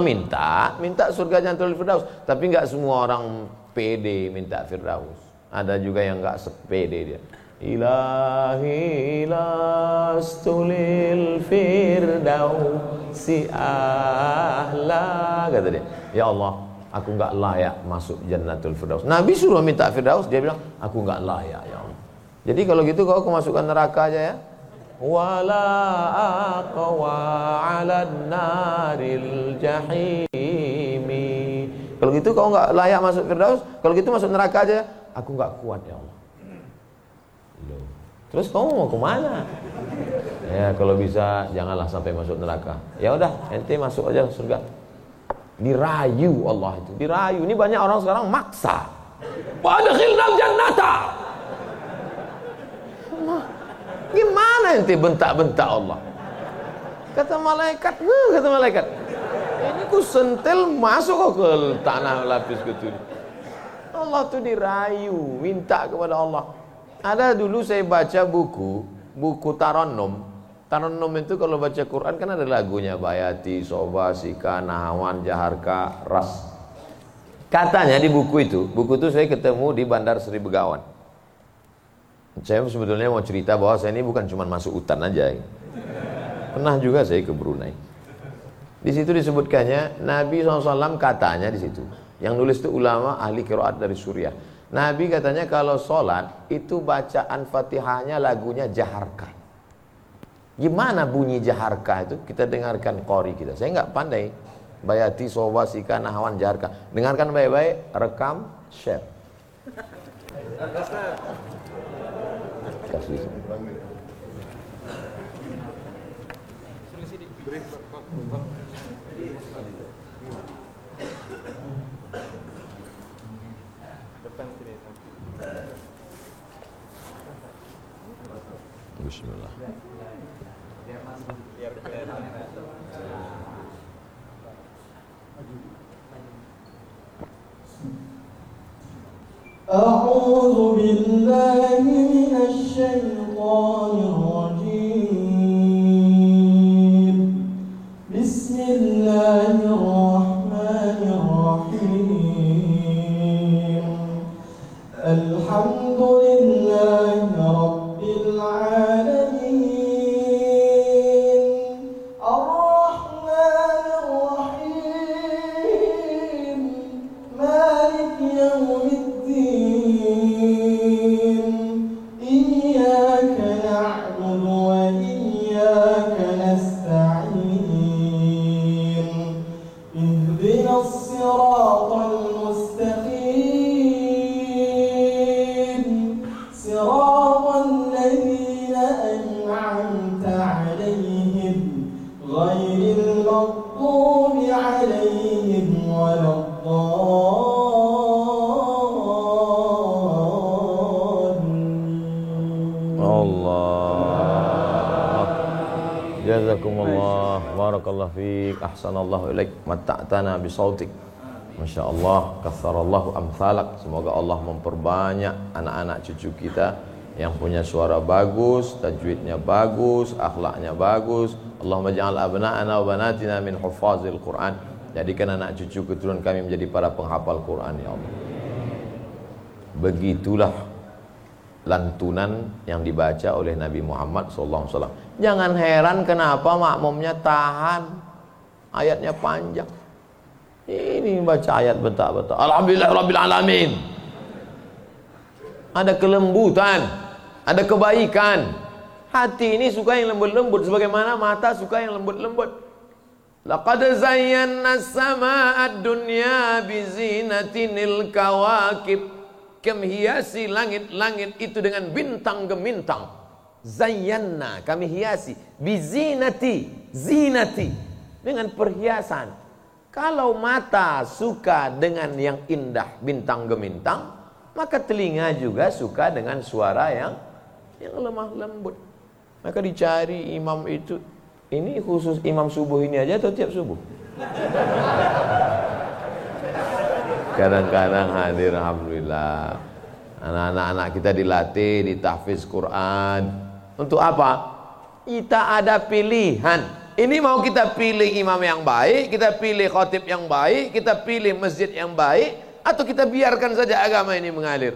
minta, minta surga jantul firdaus. Tapi nggak semua orang pede minta firdaus. Ada juga yang nggak sepede dia. Ilahi lastulil firdausi ahla kata dia. Ya Allah, aku nggak layak masuk jannatul firdaus. Nabi suruh minta firdaus, dia bilang, aku nggak layak ya Allah. Jadi kalau gitu kau kemasukan neraka aja ya wala aqwa 'ala naril jahimi. Kalau gitu kau nggak layak masuk Firdaus, kalau gitu masuk neraka aja. Aku nggak kuat ya Allah. Terus kamu mau ke mana? Ya kalau bisa janganlah sampai masuk neraka. Ya udah, ente masuk aja surga. Dirayu Allah itu, dirayu. Ini banyak orang sekarang maksa. Wadkhilnal jannata. Gimana ente bentak-bentak Allah? Kata malaikat, nah, kata malaikat. Ini ku sentil masuk ke tanah lapis gitu. Allah tuh dirayu, minta kepada Allah. Ada dulu saya baca buku, buku Taranum. Taranum itu kalau baca Quran kan ada lagunya Bayati, Soba, Sika, Nahawan, Jaharka, Ras. Katanya di buku itu, buku itu saya ketemu di Bandar Seri Begawan. Saya sebetulnya mau cerita bahwa saya ini bukan cuma masuk hutan aja. Pernah juga saya ke Brunei. Di situ disebutkannya Nabi SAW katanya di situ. Yang nulis itu ulama ahli kiroat dari Suriah. Nabi katanya kalau sholat itu bacaan fatihahnya lagunya jaharka. Gimana bunyi jaharka itu? Kita dengarkan kori kita. Saya nggak pandai. Bayati, sowa, sika, nahawan, jaharka. Dengarkan baik-baik, rekam, share kasih Bismillah. أعوذ بالله من الشيطان Allah. Jazakumullah. Barakallah fiqh Ahsanallahu ilaik. Mata'tana bisautik. Masya Allah Katharallahu amthalak Semoga Allah memperbanyak anak-anak cucu kita Yang punya suara bagus Tajwidnya bagus Akhlaknya bagus. Allahumma ja'al abna'ana wa banatina min hufazil Quran. Jadikan anak cucu keturunan kami menjadi para penghafal Quran Ya Allah. Begitulah lantunan yang dibaca oleh Nabi Muhammad SAW. Jangan heran kenapa makmumnya tahan. Ayatnya panjang. Ini baca ayat betul-betul. Alhamdulillah Rabbil Alamin. Ada kelembutan. Ada kebaikan. Hati ini suka yang lembut-lembut. Sebagaimana mata suka yang lembut-lembut. Laqad zayyana sama'ad dunya bizinatinil kawakib kami hiasi langit-langit itu dengan bintang gemintang. Zayyana kami hiasi bizinati, zinati dengan perhiasan. Kalau mata suka dengan yang indah bintang gemintang, maka telinga juga suka dengan suara yang yang lemah lembut. Maka dicari imam itu ini khusus imam subuh ini aja atau tiap subuh? Kadang-kadang hadir alhamdulillah. Anak-anak kita dilatih di tahfiz Quran. Untuk apa? Kita ada pilihan. ini mau kita pilih imam yang baik, kita pilih khotib yang baik, kita pilih masjid yang baik, atau kita biarkan saja agama ini mengalir.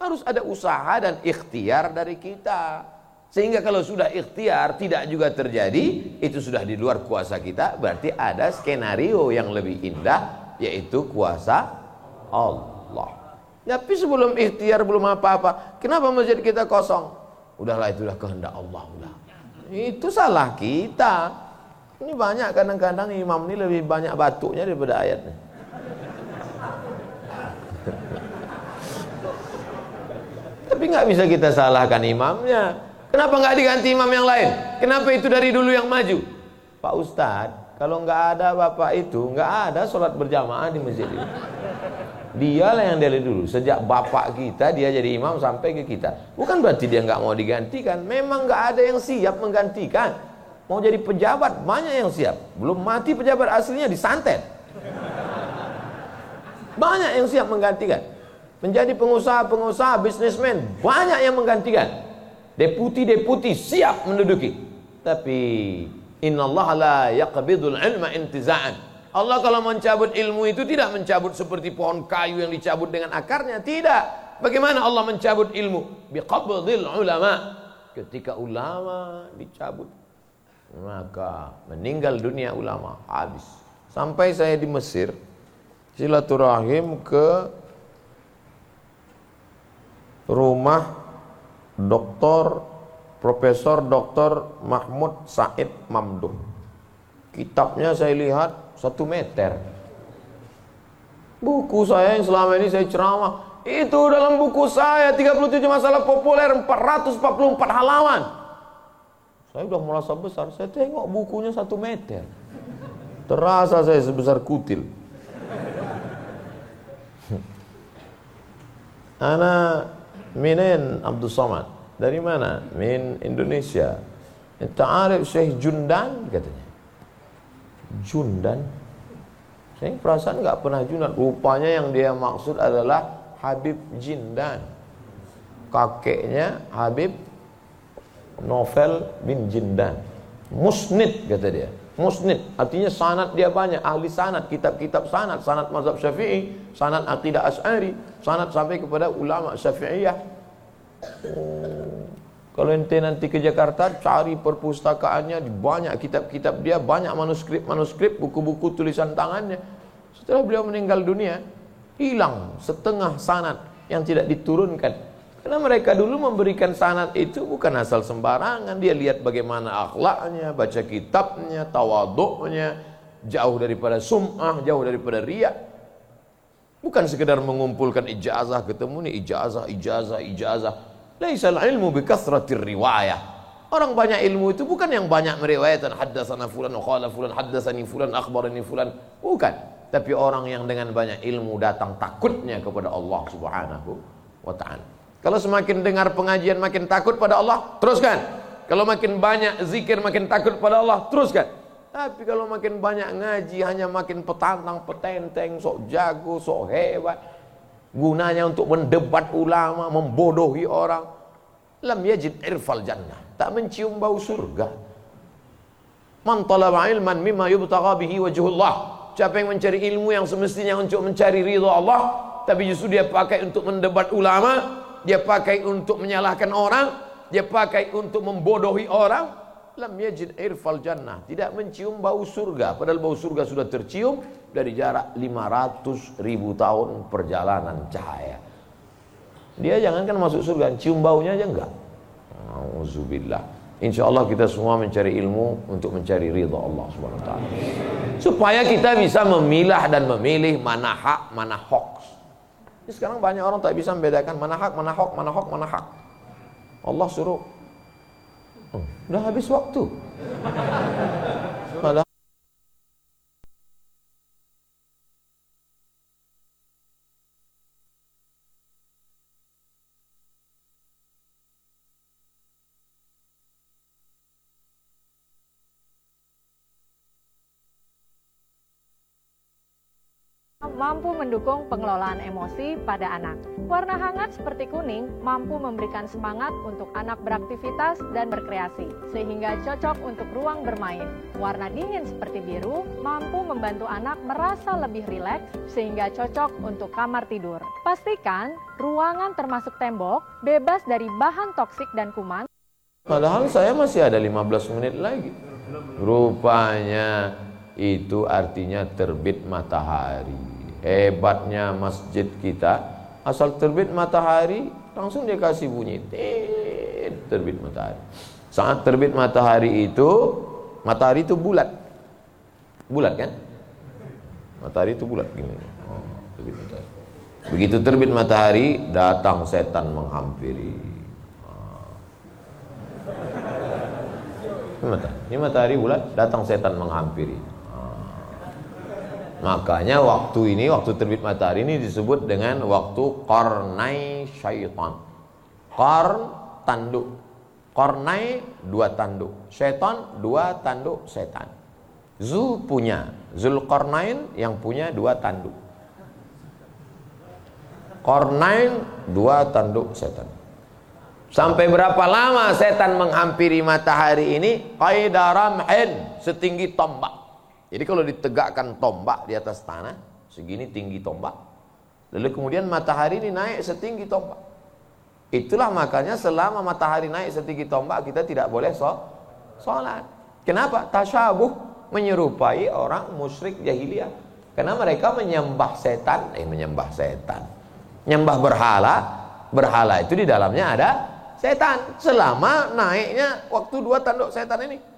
Harus ada usaha dan ikhtiar dari kita. Sehingga kalau sudah ikhtiar tidak juga terjadi, itu sudah di luar kuasa kita, berarti ada skenario yang lebih indah, yaitu kuasa Allah. Tapi sebelum ikhtiar belum apa-apa, kenapa masjid kita kosong? Udahlah itulah kehendak Allah. Udah. Itu salah kita. Ini banyak kadang-kadang imam ini lebih banyak batuknya daripada ayatnya. Tapi nggak bisa kita salahkan imamnya. Kenapa nggak diganti imam yang lain? Kenapa itu dari dulu yang maju? Pak Ustadz, kalau nggak ada bapak itu, nggak ada sholat berjamaah di masjid ini. Dialah yang dari dulu. Sejak bapak kita dia jadi imam sampai ke kita. Bukan berarti dia nggak mau digantikan. Memang nggak ada yang siap menggantikan. Mau jadi pejabat banyak yang siap. Belum mati pejabat aslinya disantet. Banyak yang siap menggantikan. Menjadi pengusaha-pengusaha, bisnismen, banyak yang menggantikan. Deputi-deputi siap menduduki. Tapi Allah la yaqbidul ilma intiza'an. Allah kalau mencabut ilmu itu tidak mencabut seperti pohon kayu yang dicabut dengan akarnya, tidak. Bagaimana Allah mencabut ilmu? Biqabdil ulama. Ketika ulama dicabut, maka meninggal dunia ulama habis. Sampai saya di Mesir, silaturahim ke rumah Dr. Profesor Dr. Mahmud Said Mamduh. Kitabnya saya lihat satu meter. Buku saya yang selama ini saya ceramah itu dalam buku saya 37 masalah populer 444 halaman. Saya sudah merasa besar, saya tengok bukunya satu meter. Terasa saya sebesar kutil. Ana Minen Abdul Somad. Dari mana? Min Indonesia. Ta'arif Syekh Jundan katanya. Jundan. Saya perasaan nggak pernah Jundan. Rupanya yang dia maksud adalah Habib Jindan. Kakeknya Habib Novel bin Jindan. Musnid kata dia. Musnid artinya sanat dia banyak, ahli sanat, kitab-kitab sanat, sanat mazhab Syafi'i, sanat akidah Asy'ari, sanat sampai kepada ulama Syafi'iyah. Oh. Kalau ente nanti ke Jakarta cari perpustakaannya banyak kitab-kitab dia, banyak manuskrip-manuskrip, buku-buku tulisan tangannya. Setelah beliau meninggal dunia, hilang setengah sanat yang tidak diturunkan karena mereka dulu memberikan sanat itu bukan asal sembarangan. Dia lihat bagaimana akhlaknya, baca kitabnya, tawaduknya, jauh daripada sum'ah, jauh daripada riak. Bukan sekedar mengumpulkan ijazah, ketemu nih ijazah, ijazah, ijazah. Laisal ilmu bikathratir riwayah. Orang banyak ilmu itu bukan yang banyak meriwayatkan haddatsana fulan qala fulan haddatsani fulan akhbarani fulan. Bukan. Tapi orang yang dengan banyak ilmu datang takutnya kepada Allah Subhanahu wa taala. Kalau semakin dengar pengajian makin takut pada Allah, teruskan. Kalau makin banyak zikir makin takut pada Allah, teruskan. Tapi kalau makin banyak ngaji hanya makin petantang, petenteng, sok jago, sok hebat. Gunanya untuk mendebat ulama, membodohi orang. Lam yajid irfal jannah. Tak mencium bau surga. Man talaba ilman mimma yubtagha bihi wajhullah. Siapa yang mencari ilmu yang semestinya untuk mencari ridha Allah, tapi justru dia pakai untuk mendebat ulama, dia pakai untuk menyalahkan orang, dia pakai untuk membodohi orang, lam yajid irfal jannah, tidak mencium bau surga, padahal bau surga sudah tercium dari jarak 500 ribu tahun perjalanan cahaya. Dia jangankan masuk surga, cium baunya aja enggak. Auzubillah. Insya Allah kita semua mencari ilmu untuk mencari ridha Allah Taala. Supaya kita bisa memilah dan memilih mana hak, mana hoax. Ini sekarang banyak orang tak bisa membedakan mana hak, mana hak, mana hak, mana hak. Allah suruh, oh, udah habis waktu. Padahal mampu mendukung pengelolaan emosi pada anak. Warna hangat seperti kuning mampu memberikan semangat untuk anak beraktivitas dan berkreasi, sehingga cocok untuk ruang bermain. Warna dingin seperti biru mampu membantu anak merasa lebih rileks, sehingga cocok untuk kamar tidur. Pastikan ruangan termasuk tembok bebas dari bahan toksik dan kuman. Padahal saya masih ada 15 menit lagi. Rupanya itu artinya terbit matahari. Hebatnya masjid kita, asal terbit matahari langsung dia kasih bunyi terbit matahari. Saat terbit matahari itu, matahari itu bulat. Bulat kan? Matahari itu bulat gini. Begitu terbit matahari, datang setan menghampiri. Ini matahari bulat, datang setan menghampiri. Makanya waktu ini, waktu terbit matahari ini disebut dengan waktu kornai syaitan. Korn tanduk. Kornai dua tanduk. Syaitan dua tanduk setan. Zu punya. Zulkarnain yang punya dua tanduk. Kornain dua tanduk setan. Sampai berapa lama setan menghampiri matahari ini? Qaidaramhin, setinggi tombak. Jadi kalau ditegakkan tombak di atas tanah, segini tinggi tombak. Lalu kemudian matahari ini naik setinggi tombak. Itulah makanya selama matahari naik setinggi tombak kita tidak boleh sholat. Kenapa? Tasyabuh menyerupai orang musyrik jahiliyah. Karena mereka menyembah setan, eh menyembah setan. Menyembah berhala, berhala itu di dalamnya ada setan. Selama naiknya waktu dua tanduk setan ini.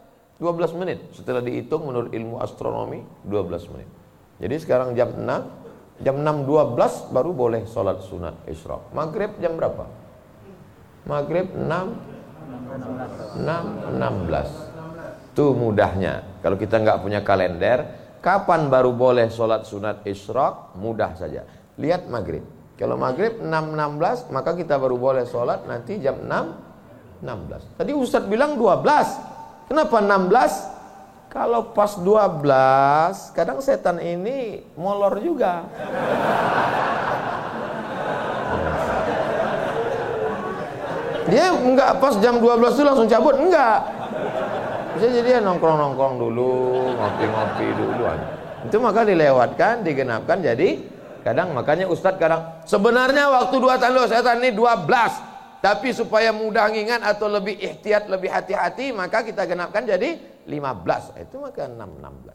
12 menit. Setelah dihitung menurut ilmu astronomi 12 menit. Jadi sekarang jam 6 jam 6.12 baru boleh sholat sunat isyraq maghrib jam berapa? maghrib 6 6 16 itu mudahnya. Kalau kita nggak punya kalender kapan baru boleh sholat sunat isyraq mudah saja. Lihat maghrib. Kalau maghrib 6.16 maka kita baru boleh sholat nanti jam 6 16 tadi Ustadz bilang 12 Kenapa 16? Kalau pas 12, kadang setan ini molor juga. Dia enggak pas jam 12 itu langsung cabut, enggak. Bisa jadi dia nongkrong-nongkrong dulu, ngopi-ngopi dulu aja. Itu maka dilewatkan, digenapkan jadi kadang makanya Ustadz kadang sebenarnya waktu dua tanda setan ini 12 tapi supaya mudah ngingat atau lebih ikhtiat, lebih hati-hati, maka kita genapkan jadi 15. Itu maka 616.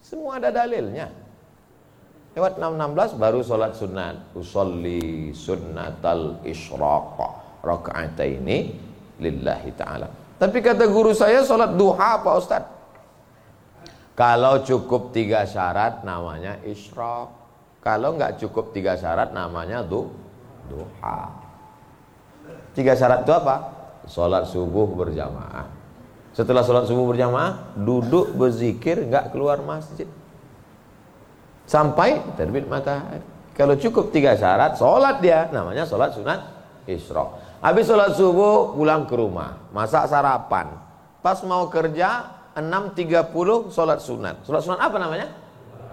Semua ada dalilnya. Lewat 616 baru sholat sunat. Usolli sunnatal isyraq. ini lillahi ta'ala. Tapi kata guru saya sholat duha Pak Ustaz. Kalau cukup tiga syarat namanya isyraq. Kalau nggak cukup tiga syarat namanya du, duha. Tiga syarat itu apa? Sholat subuh berjamaah. Setelah sholat subuh berjamaah, duduk berzikir, nggak keluar masjid. Sampai terbit matahari. Kalau cukup tiga syarat, sholat dia. Namanya sholat sunat isyraq. Habis sholat subuh, pulang ke rumah. Masak sarapan. Pas mau kerja, 6.30 sholat sunat. Sholat sunat apa namanya?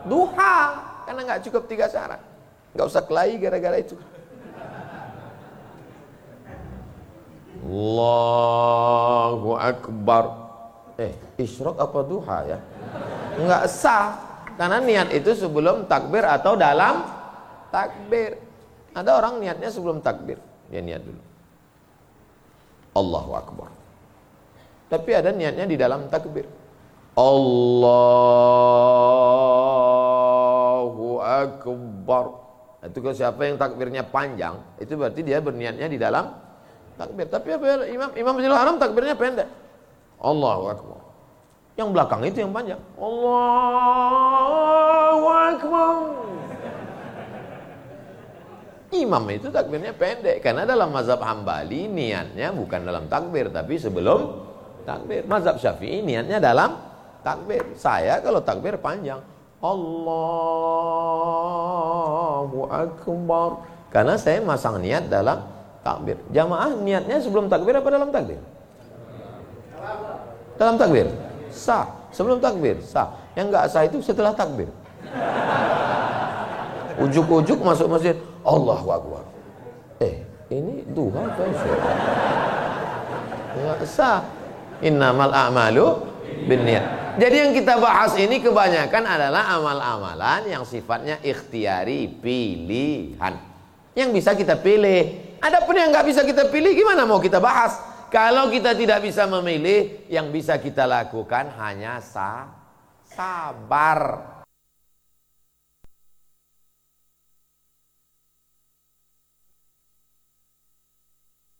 Duha. Karena nggak cukup tiga syarat. Nggak usah kelahi gara-gara itu. Allahu Akbar. Eh, isyrok apa duha ya? Enggak sah. Karena niat itu sebelum takbir atau dalam takbir. Ada orang niatnya sebelum takbir. Dia niat dulu. Allahu Akbar. Tapi ada niatnya di dalam takbir. Allahu Akbar. Itu kalau siapa yang takbirnya panjang, itu berarti dia berniatnya di dalam takbir. Tapi apa ya, Imam Imam Masjidil Haram takbirnya pendek. Allahu Akbar. Yang belakang itu yang panjang. Allahu Akbar. Imam itu takbirnya pendek karena dalam mazhab Hambali niatnya bukan dalam takbir tapi sebelum takbir. Mazhab Syafi'i niatnya dalam takbir. Saya kalau takbir panjang. Allahu Akbar. Karena saya masang niat dalam takbir. Jamaah niatnya sebelum takbir apa dalam takbir? Dalam takbir. Sah. Sebelum takbir, sah. Yang enggak sah itu setelah takbir. Ujuk-ujuk masuk masjid, Allah Akbar. Eh, ini duha sih? Enggak sah. Innamal a'malu binniyat. Jadi yang kita bahas ini kebanyakan adalah amal-amalan yang sifatnya ikhtiari, pilihan. Yang bisa kita pilih. Adapun yang nggak bisa kita pilih, gimana mau kita bahas? Kalau kita tidak bisa memilih, yang bisa kita lakukan hanya sa sabar.